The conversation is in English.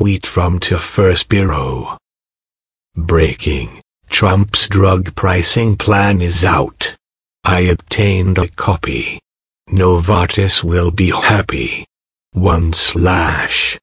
tweet from Topher Spiro. Breaking. Trump's drug pricing plan is out. I obtained a copy. Novartis will be happy. 1 slash